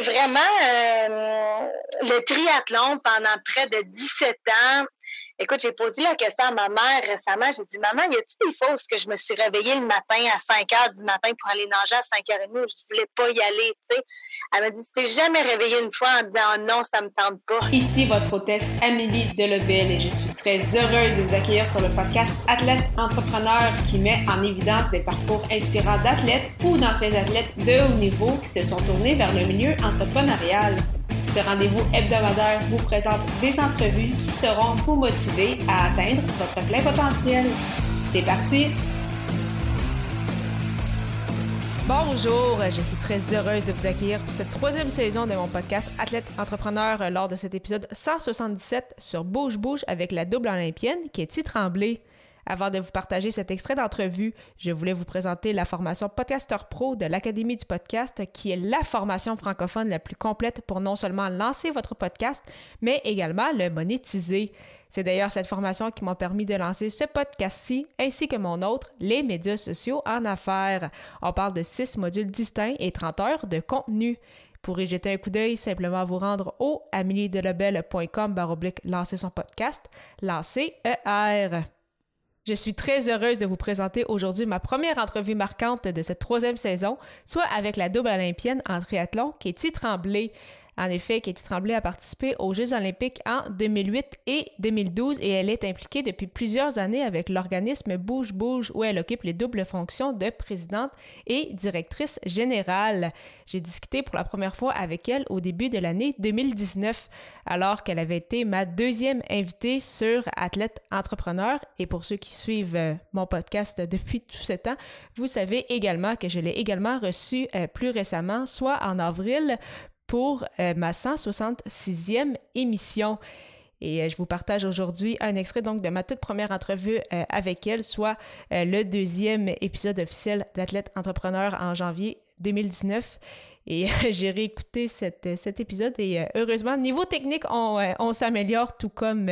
vraiment euh, le triathlon pendant près de 17 ans. Écoute, j'ai posé la question à ma mère récemment. J'ai dit, maman, y a-t-il des fois que je me suis réveillée le matin à 5 heures du matin pour aller nager à 5 h 30 je voulais pas y aller, tu sais? Elle m'a dit, tu t'es jamais réveillée une fois en disant, oh non, ça me tente pas. Ici votre hôtesse Amélie Delebel et je suis très heureuse de vous accueillir sur le podcast Athlète Entrepreneur qui met en évidence des parcours inspirants d'athlètes ou d'anciens athlètes de haut niveau qui se sont tournés vers le milieu entrepreneurial. Ce rendez-vous hebdomadaire vous présente des entrevues qui seront vous motiver à atteindre votre plein potentiel. C'est parti! Bonjour, je suis très heureuse de vous accueillir pour cette troisième saison de mon podcast Athlète Entrepreneur lors de cet épisode 177 sur Bouge Bouge avec la double olympienne qui est Tremblay. Avant de vous partager cet extrait d'entrevue, je voulais vous présenter la formation Podcaster Pro de l'Académie du podcast, qui est la formation francophone la plus complète pour non seulement lancer votre podcast, mais également le monétiser. C'est d'ailleurs cette formation qui m'a permis de lancer ce podcast-ci, ainsi que mon autre, les médias sociaux en affaires. On parle de six modules distincts et 30 heures de contenu. Pour y jeter un coup d'œil, simplement vous rendre au ameliedelabel.com baroblique lancer son podcast, lancer ER. Je suis très heureuse de vous présenter aujourd'hui ma première entrevue marquante de cette troisième saison, soit avec la double olympienne en triathlon, Katie Tremblay. En effet, Katie Tremblay a participé aux Jeux olympiques en 2008 et 2012 et elle est impliquée depuis plusieurs années avec l'organisme Bouge Bouge où elle occupe les doubles fonctions de présidente et directrice générale. J'ai discuté pour la première fois avec elle au début de l'année 2019 alors qu'elle avait été ma deuxième invitée sur Athlète Entrepreneur et pour ceux qui suivent euh, mon podcast depuis tout ce temps, vous savez également que je l'ai également reçue euh, plus récemment, soit en avril pour euh, ma 166e émission. Et euh, je vous partage aujourd'hui un extrait donc de ma toute première entrevue euh, avec elle, soit le deuxième épisode officiel d'Athlète Entrepreneur en janvier 2019. Et j'ai réécouté cet, épisode et heureusement, niveau technique, on, on s'améliore tout comme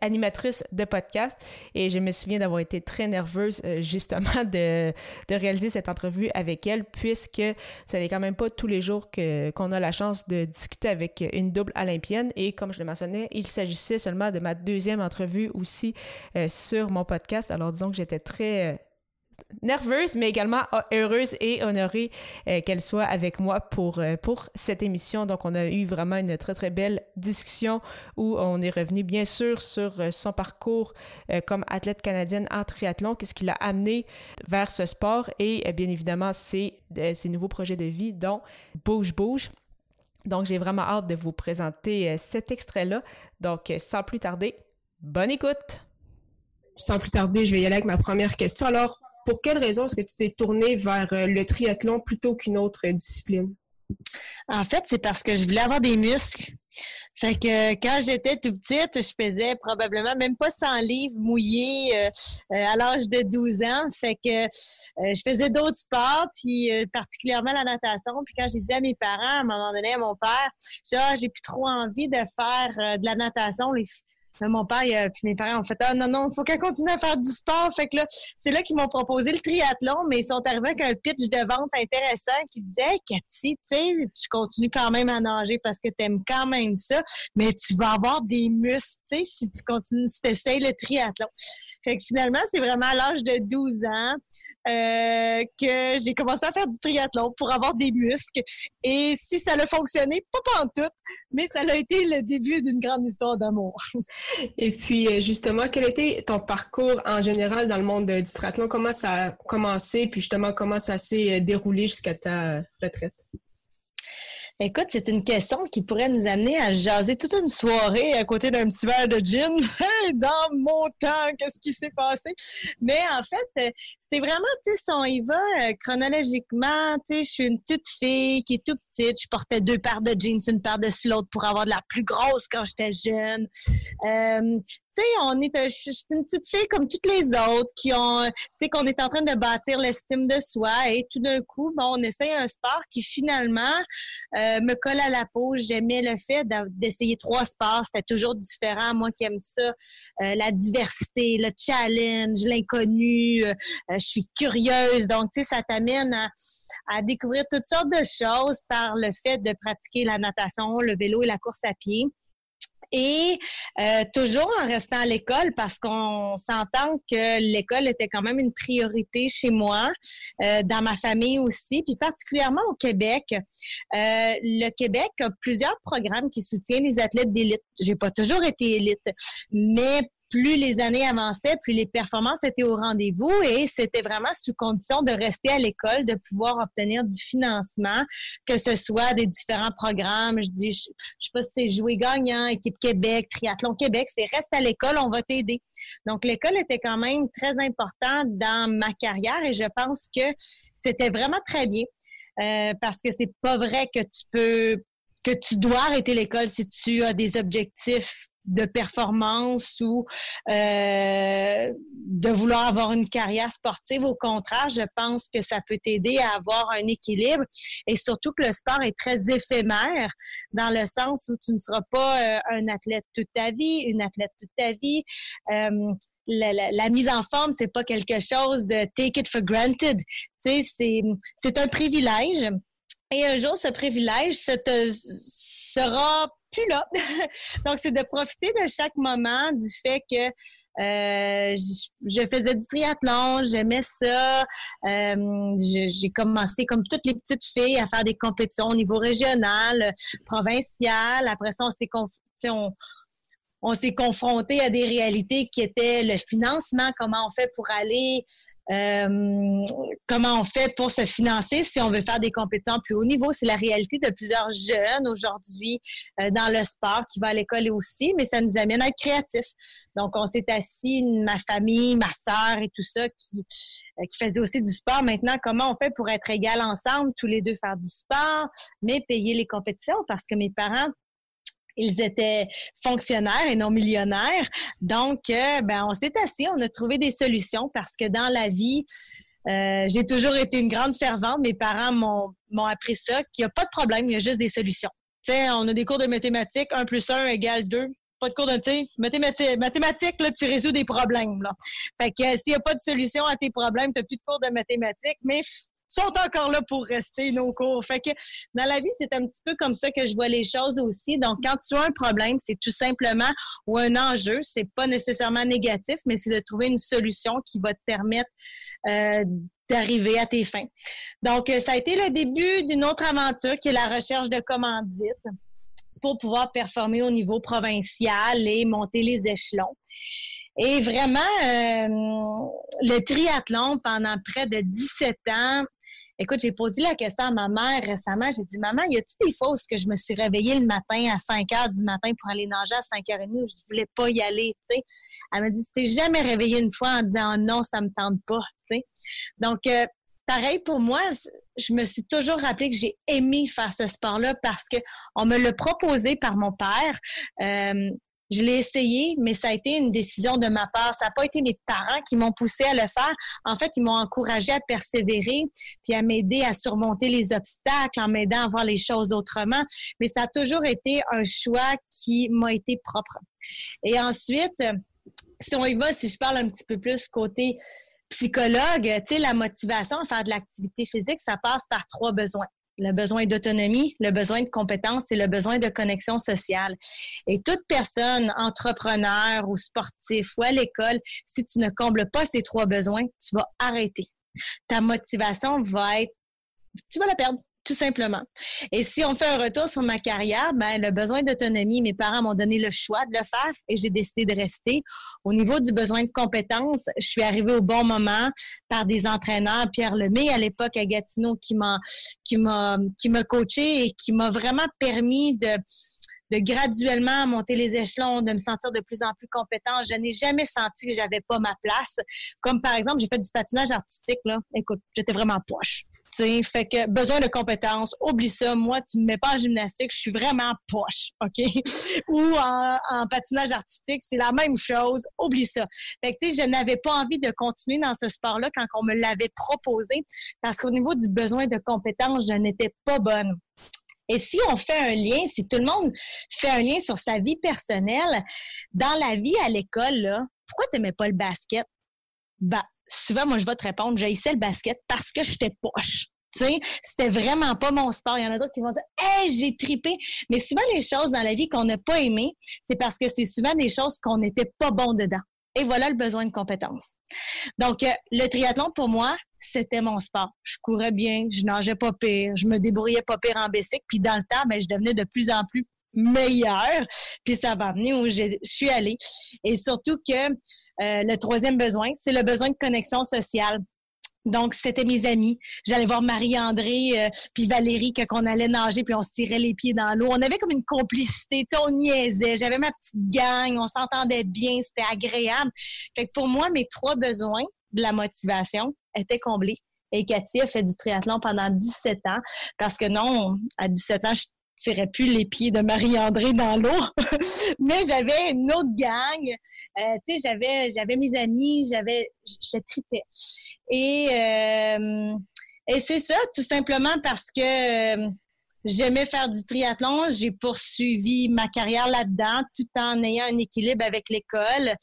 animatrice de podcast et je me souviens d'avoir été très nerveuse euh, justement de, réaliser cette entrevue avec elle puisque ce n'est quand même pas tous les jours qu'on a la chance de discuter avec une double olympienne et comme je le mentionnais, il s'agissait seulement de ma deuxième entrevue aussi euh, sur mon podcast. Alors disons que j'étais très nerveuse, mais également heureuse et honorée euh, qu'elle soit avec moi pour, euh, pour cette émission. Donc, on a eu vraiment une très, très belle discussion où on est revenu, bien sûr, sur euh, son parcours comme athlète canadienne en triathlon, qu'est-ce qui l'a amené vers ce sport et, bien évidemment, ses, ses nouveaux projets de vie, dont Bouge Bouge. Donc, j'ai vraiment hâte de vous présenter cet extrait-là. Donc, sans plus tarder, bonne écoute! Sans plus tarder, je vais y aller avec ma première question. Alors, pour quelle raison est-ce que tu t'es tournée vers euh, le triathlon plutôt qu'une autre discipline? En fait, c'est parce que je voulais avoir des muscles. Fait que quand j'étais tout petite, je faisais probablement même pas 100 livres mouillés euh, euh, à l'âge de 12 ans. Fait que je faisais d'autres sports, puis particulièrement la natation. Puis quand j'ai dit à mes parents, à un moment donné, à mon père, j'ai ah, j'ai plus trop envie de faire de la natation. Mon père et mes parents ont fait ah non non, il faut qu'elle continue à faire du sport. Fait que là, c'est là qu'ils m'ont proposé le triathlon, mais ils sont arrivés avec un pitch de vente intéressant qui disait Cathy, tu tu continues quand même à nager parce que tu aimes quand même ça, mais tu vas avoir des muscles, tu sais, si tu continues, si tu le triathlon. Fait que finalement, c'est vraiment à l'âge de 12 ans euh, que j'ai commencé à faire du triathlon pour avoir des muscles. Et si ça a fonctionné, pas en tout, mais ça a été le début d'une grande histoire d'amour. Et puis, euh, justement, quel était ton parcours en général dans le monde du triathlon? Comment ça a commencé, puis justement, comment ça s'est déroulé jusqu'à ta retraite? Écoute, c'est une question qui pourrait nous amener à jaser toute une soirée à côté d'un petit verre de gin. Dans mon temps, qu'est-ce qui s'est passé? Mais en fait, euh, c'est vraiment, tu sais, si on y va euh, chronologiquement, tu sais, je suis une petite fille qui est tout petite. Je portais deux paires de jeans, une paire de slots pour avoir de la plus grosse quand j'étais jeune. Euh, tu sais, on est une petite fille comme toutes les autres qui ont, tu sais, qu'on est en train de bâtir l'estime de soi et tout d'un coup, bon, on essaye un sport qui finalement euh, me colle à la peau. J'aimais le fait d'essayer trois sports. C'était toujours différent. Moi qui aime ça, euh, la diversité, le challenge, l'inconnu. Je suis curieuse. Donc, tu sais, ça t'amène à, à découvrir toutes sortes de choses par le fait de pratiquer la natation, le vélo et la course à pied et euh, toujours en restant à l'école parce qu'on s'entend que l'école était quand même une priorité chez moi, euh, dans ma famille aussi, puis particulièrement au Québec. Euh, le Québec a plusieurs programmes qui soutiennent les athlètes d'élite. J'ai pas toujours été élite, mais plus les années avançaient, plus les performances étaient au rendez-vous et c'était vraiment sous condition de rester à l'école, de pouvoir obtenir du financement, que ce soit des différents programmes. Je dis, je, sais pas si c'est Jouer gagnant, Équipe Québec, Triathlon Québec, c'est reste à l'école, on va t'aider. Donc l'école était quand même très importante dans ma carrière et je pense que c'était vraiment très bien. Euh, parce que c'est pas vrai que tu peux que tu dois arrêter l'école si tu as des objectifs de performance ou euh, de vouloir avoir une carrière sportive. Au contraire, je pense que ça peut t'aider à avoir un équilibre et surtout que le sport est très éphémère dans le sens où tu ne seras pas euh, un athlète toute ta vie, une athlète toute ta vie. Euh, la, la, la, mise en forme, c'est pas quelque chose de take it for granted. Tu sais, c'est, un privilège. Et un jour, ce privilège te sera plus là. Donc, c'est de profiter de chaque moment du fait que euh, je, faisais du triathlon, j'aimais ça. Euh, j'ai commencé comme toutes les petites filles à faire des compétitions au niveau régional, provincial. Après ça, on s'est on, s'est confronté à des réalités qui étaient le financement, comment on fait pour aller comment on fait pour se financer si on veut faire des compétitions plus haut niveau? C'est la réalité de plusieurs jeunes aujourd'hui euh, dans le sport qui vont à l'école aussi, mais ça nous amène à être créatifs. Donc, on s'est assis, ma famille, ma sœur et tout ça, qui, euh, qui faisait aussi du sport. Maintenant, comment on fait pour être égal ensemble, tous les deux faire du sport, mais payer les compétitions? Parce que mes parents ils étaient fonctionnaires et non millionnaires. Donc, euh, ben, on s'est assis, on a trouvé des solutions parce que dans la vie, euh, j'ai toujours été une grande fervente. Mes parents m'ont appris ça, qu'il n'y a pas de problème, il y a juste des solutions. Tu sais, on a des cours de mathématiques, 1 plus 1 égale 2 pas de cours de, tu mathématiques, mathématiques, là, tu résous des problèmes, là. Fait que s'il n'y a pas de solution à tes problèmes, tu n'as plus de cours de mathématiques, mais sont encore là pour rester nos cours. Fait que dans la vie, c'est un petit peu comme ça que je vois les choses aussi. Donc, quand tu as un problème, c'est tout simplement ou un enjeu, c'est pas nécessairement négatif, mais c'est de trouver une solution qui va te permettre euh, d'arriver à tes fins. Donc, euh, ça a été le début d'une autre aventure qui est la recherche de commandites pour pouvoir performer au niveau provincial et monter les échelons. Et vraiment, euh, le triathlon, pendant près de 17 ans, Écoute, j'ai posé la question à ma mère récemment. J'ai dit, maman, y a-t-il des fois où que je me suis réveillée le matin à 5 heures du matin pour aller nager à 5 h 30 où je voulais pas y aller, tu sais? Elle m'a dit, tu t'es jamais réveillée une fois en disant, oh non, ça me tente pas, tu sais? Donc, euh, pareil pour moi, je me suis toujours rappelé que j'ai aimé faire ce sport-là parce que on me l'a proposé par mon père. Euh, je l'ai essayé, mais ça a été une décision de ma part. Ça n'a pas été mes parents qui m'ont poussé à le faire. En fait, ils m'ont encouragé à persévérer, puis à m'aider à surmonter les obstacles, en m'aidant à voir les choses autrement. Mais ça a toujours été un choix qui m'a été propre. Et ensuite, si on y va, si je parle un petit peu plus côté psychologue, tu sais, la motivation à faire de l'activité physique, ça passe par trois besoins le besoin d'autonomie, le besoin de compétences et le besoin de connexion sociale. Et toute personne, entrepreneur ou sportif ou à l'école, si tu ne combles pas ces trois besoins, tu vas arrêter. Ta motivation va être, tu vas la perdre tout simplement. Et si on fait un retour sur ma carrière, ben le besoin d'autonomie, mes parents m'ont donné le choix de le faire et j'ai décidé de rester. Au niveau du besoin de compétences, je suis arrivée au bon moment par des entraîneurs, Pierre Lemay à l'époque à Gatineau qui m'a qui m'a qui et qui m'a vraiment permis de de graduellement monter les échelons, de me sentir de plus en plus compétente. Je n'ai jamais senti que j'avais pas ma place. Comme par exemple, j'ai fait du patinage artistique là. Écoute, j'étais vraiment poche. T'sais, fait que besoin de compétences, oublie ça. Moi, tu me mets pas en gymnastique, je suis vraiment poche, OK? Ou en, patinage artistique, c'est la même chose, oublie ça. Fait que, tu sais, je n'avais pas envie de continuer dans ce sport-là quand on me l'avait proposé parce qu'au niveau du besoin de compétences, je n'étais pas bonne. Et si on fait un lien, si tout le monde fait un lien sur sa vie personnelle, dans la vie à l'école, là, pourquoi t'aimais pas le basket? Bah, souvent, moi, je vais te répondre, j'haïssais le basket parce que j'étais poche. C'était vraiment pas mon sport. Il y en a d'autres qui vont dire Hey, j'ai tripé. Mais souvent, les choses dans la vie qu'on n'a pas aimées, c'est parce que c'est souvent des choses qu'on n'était pas bon dedans. Et voilà le besoin de compétences. Donc, euh, le triathlon, pour moi, c'était mon sport. Je courais bien, je nageais pas pire, je me débrouillais pas pire en bicycle. Puis dans le temps, ben, je devenais de plus en plus meilleure. Puis ça m'a amené où je suis allée. Et surtout que euh, le troisième besoin, c'est le besoin de connexion sociale. Donc, c'était mes amis. J'allais voir Marie-André euh, puis Valérie que qu'on allait nager puis on se tirait les pieds dans l'eau. On avait comme une complicité, tu sais, on niaisait. J'avais ma petite gang, on s'entendait bien, c'était agréable. Fait que pour moi, mes trois besoins de la motivation étaient comblés. Et Cathy a fait du triathlon pendant 17 ans parce que non, à 17 ans, je tirais plus les pieds de Marie-André dans l'eau, mais j'avais une autre gang. Euh, tu sais, j'avais, j'avais mes amis, j'avais, je tripais. Et, euh, et c'est ça, tout simplement parce que euh, j'aimais faire du triathlon. J'ai poursuivi ma carrière là-dedans, tout en ayant un équilibre avec l'école.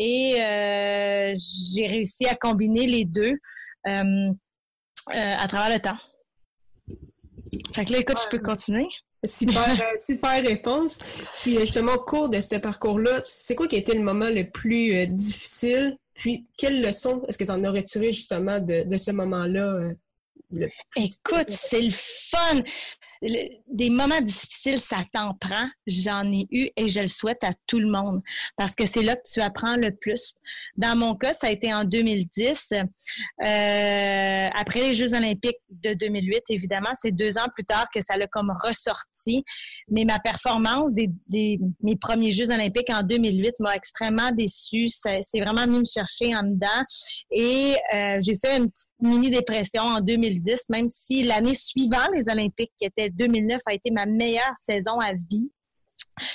Et j'ai réussi à combiner les deux à travers le temps. Fait que là, écoute, je peux continuer. Super, euh, super réponse. Puis euh, justement, au cours de ce parcours-là, c'est quoi qui a été le moment le plus euh, difficile? Puis, quelle leçon est-ce que tu en as retiré justement de, de ce moment-là? Écoute, c'est le fun des moments difficiles, ça t'en prend. J'en ai eu et je le souhaite à tout le monde parce que c'est là que tu apprends le plus. Dans mon cas, ça a été en 2010. Euh, après les Jeux olympiques de 2008, évidemment, c'est deux ans plus tard que ça l'a comme ressorti. Mais ma performance des, mes premiers Jeux olympiques en 2008 m'a extrêmement déçue. C'est vraiment mis me chercher en dedans. Et euh, j'ai fait une petite mini-dépression en 2010, même si l'année suivant les Olympiques, qui était 2009 a été ma meilleure saison à vie.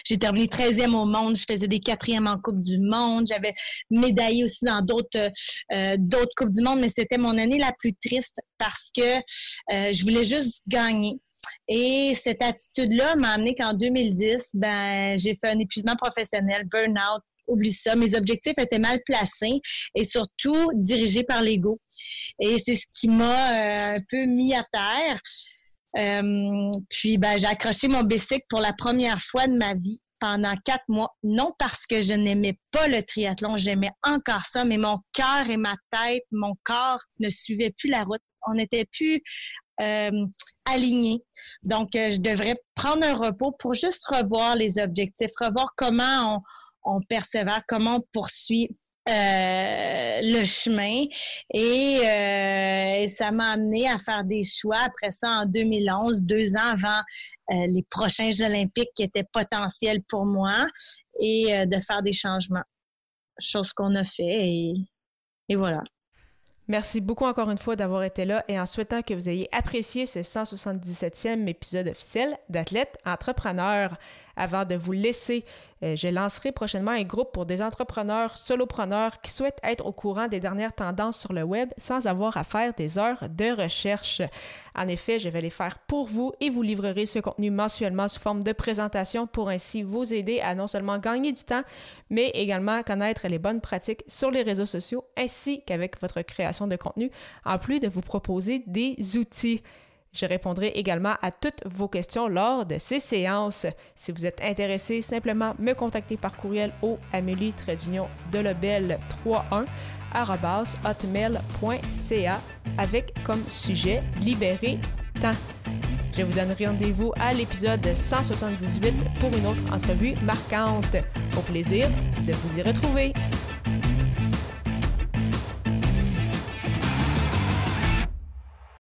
J'ai terminé 13e au monde, je faisais des quatrièmes en Coupe du Monde, j'avais médaillé aussi dans d'autres euh, Coupes du Monde, mais c'était mon année la plus triste parce que euh, je voulais juste gagner. Et cette attitude-là m'a amené qu'en 2010, ben j'ai fait un épuisement professionnel, burn-out, oublie ça, mes objectifs étaient mal placés et surtout dirigés par l'ego. Et c'est ce qui m'a euh, un peu mis à terre. Euh, puis ben, j'ai accroché mon bicycle pour la première fois de ma vie pendant quatre mois. Non parce que je n'aimais pas le triathlon, j'aimais encore ça, mais mon cœur et ma tête, mon corps ne suivaient plus la route. On n'était plus euh, alignés. Donc, euh, je devrais prendre un repos pour juste revoir les objectifs, revoir comment on, on persévère, comment on poursuit euh, le chemin euh, et, ça m'a amené à faire des choix après ça en 2011, deux ans avant euh, les prochains Jeux olympiques qui étaient potentiels pour moi et de faire des changements. Chose qu'on a fait et, et voilà. Merci beaucoup encore une fois d'avoir été là et en souhaitant que vous ayez apprécié ce 177e épisode officiel d'Athlète Entrepreneur. Avant de vous laisser, euh, je lancerai prochainement un groupe pour des entrepreneurs, solopreneurs qui souhaitent être au courant des dernières tendances sur le web sans avoir à faire des heures de recherche. En effet, je vais les faire pour vous et vous livrerez ce contenu mensuellement sous forme de présentation pour ainsi vous aider à non seulement gagner du temps, mais également connaître les bonnes pratiques sur les réseaux sociaux ainsi qu'avec votre création de contenu, en plus de vous proposer des outils. Je répondrai également à toutes vos questions lors de ces séances. Si vous êtes intéressé, simplement me contacter par courriel au amélie delobel 31 hotmail.ca avec comme sujet Libérer temps. Je vous donne rendez-vous à l'épisode 178 pour une autre entrevue marquante. Au plaisir de vous y retrouver.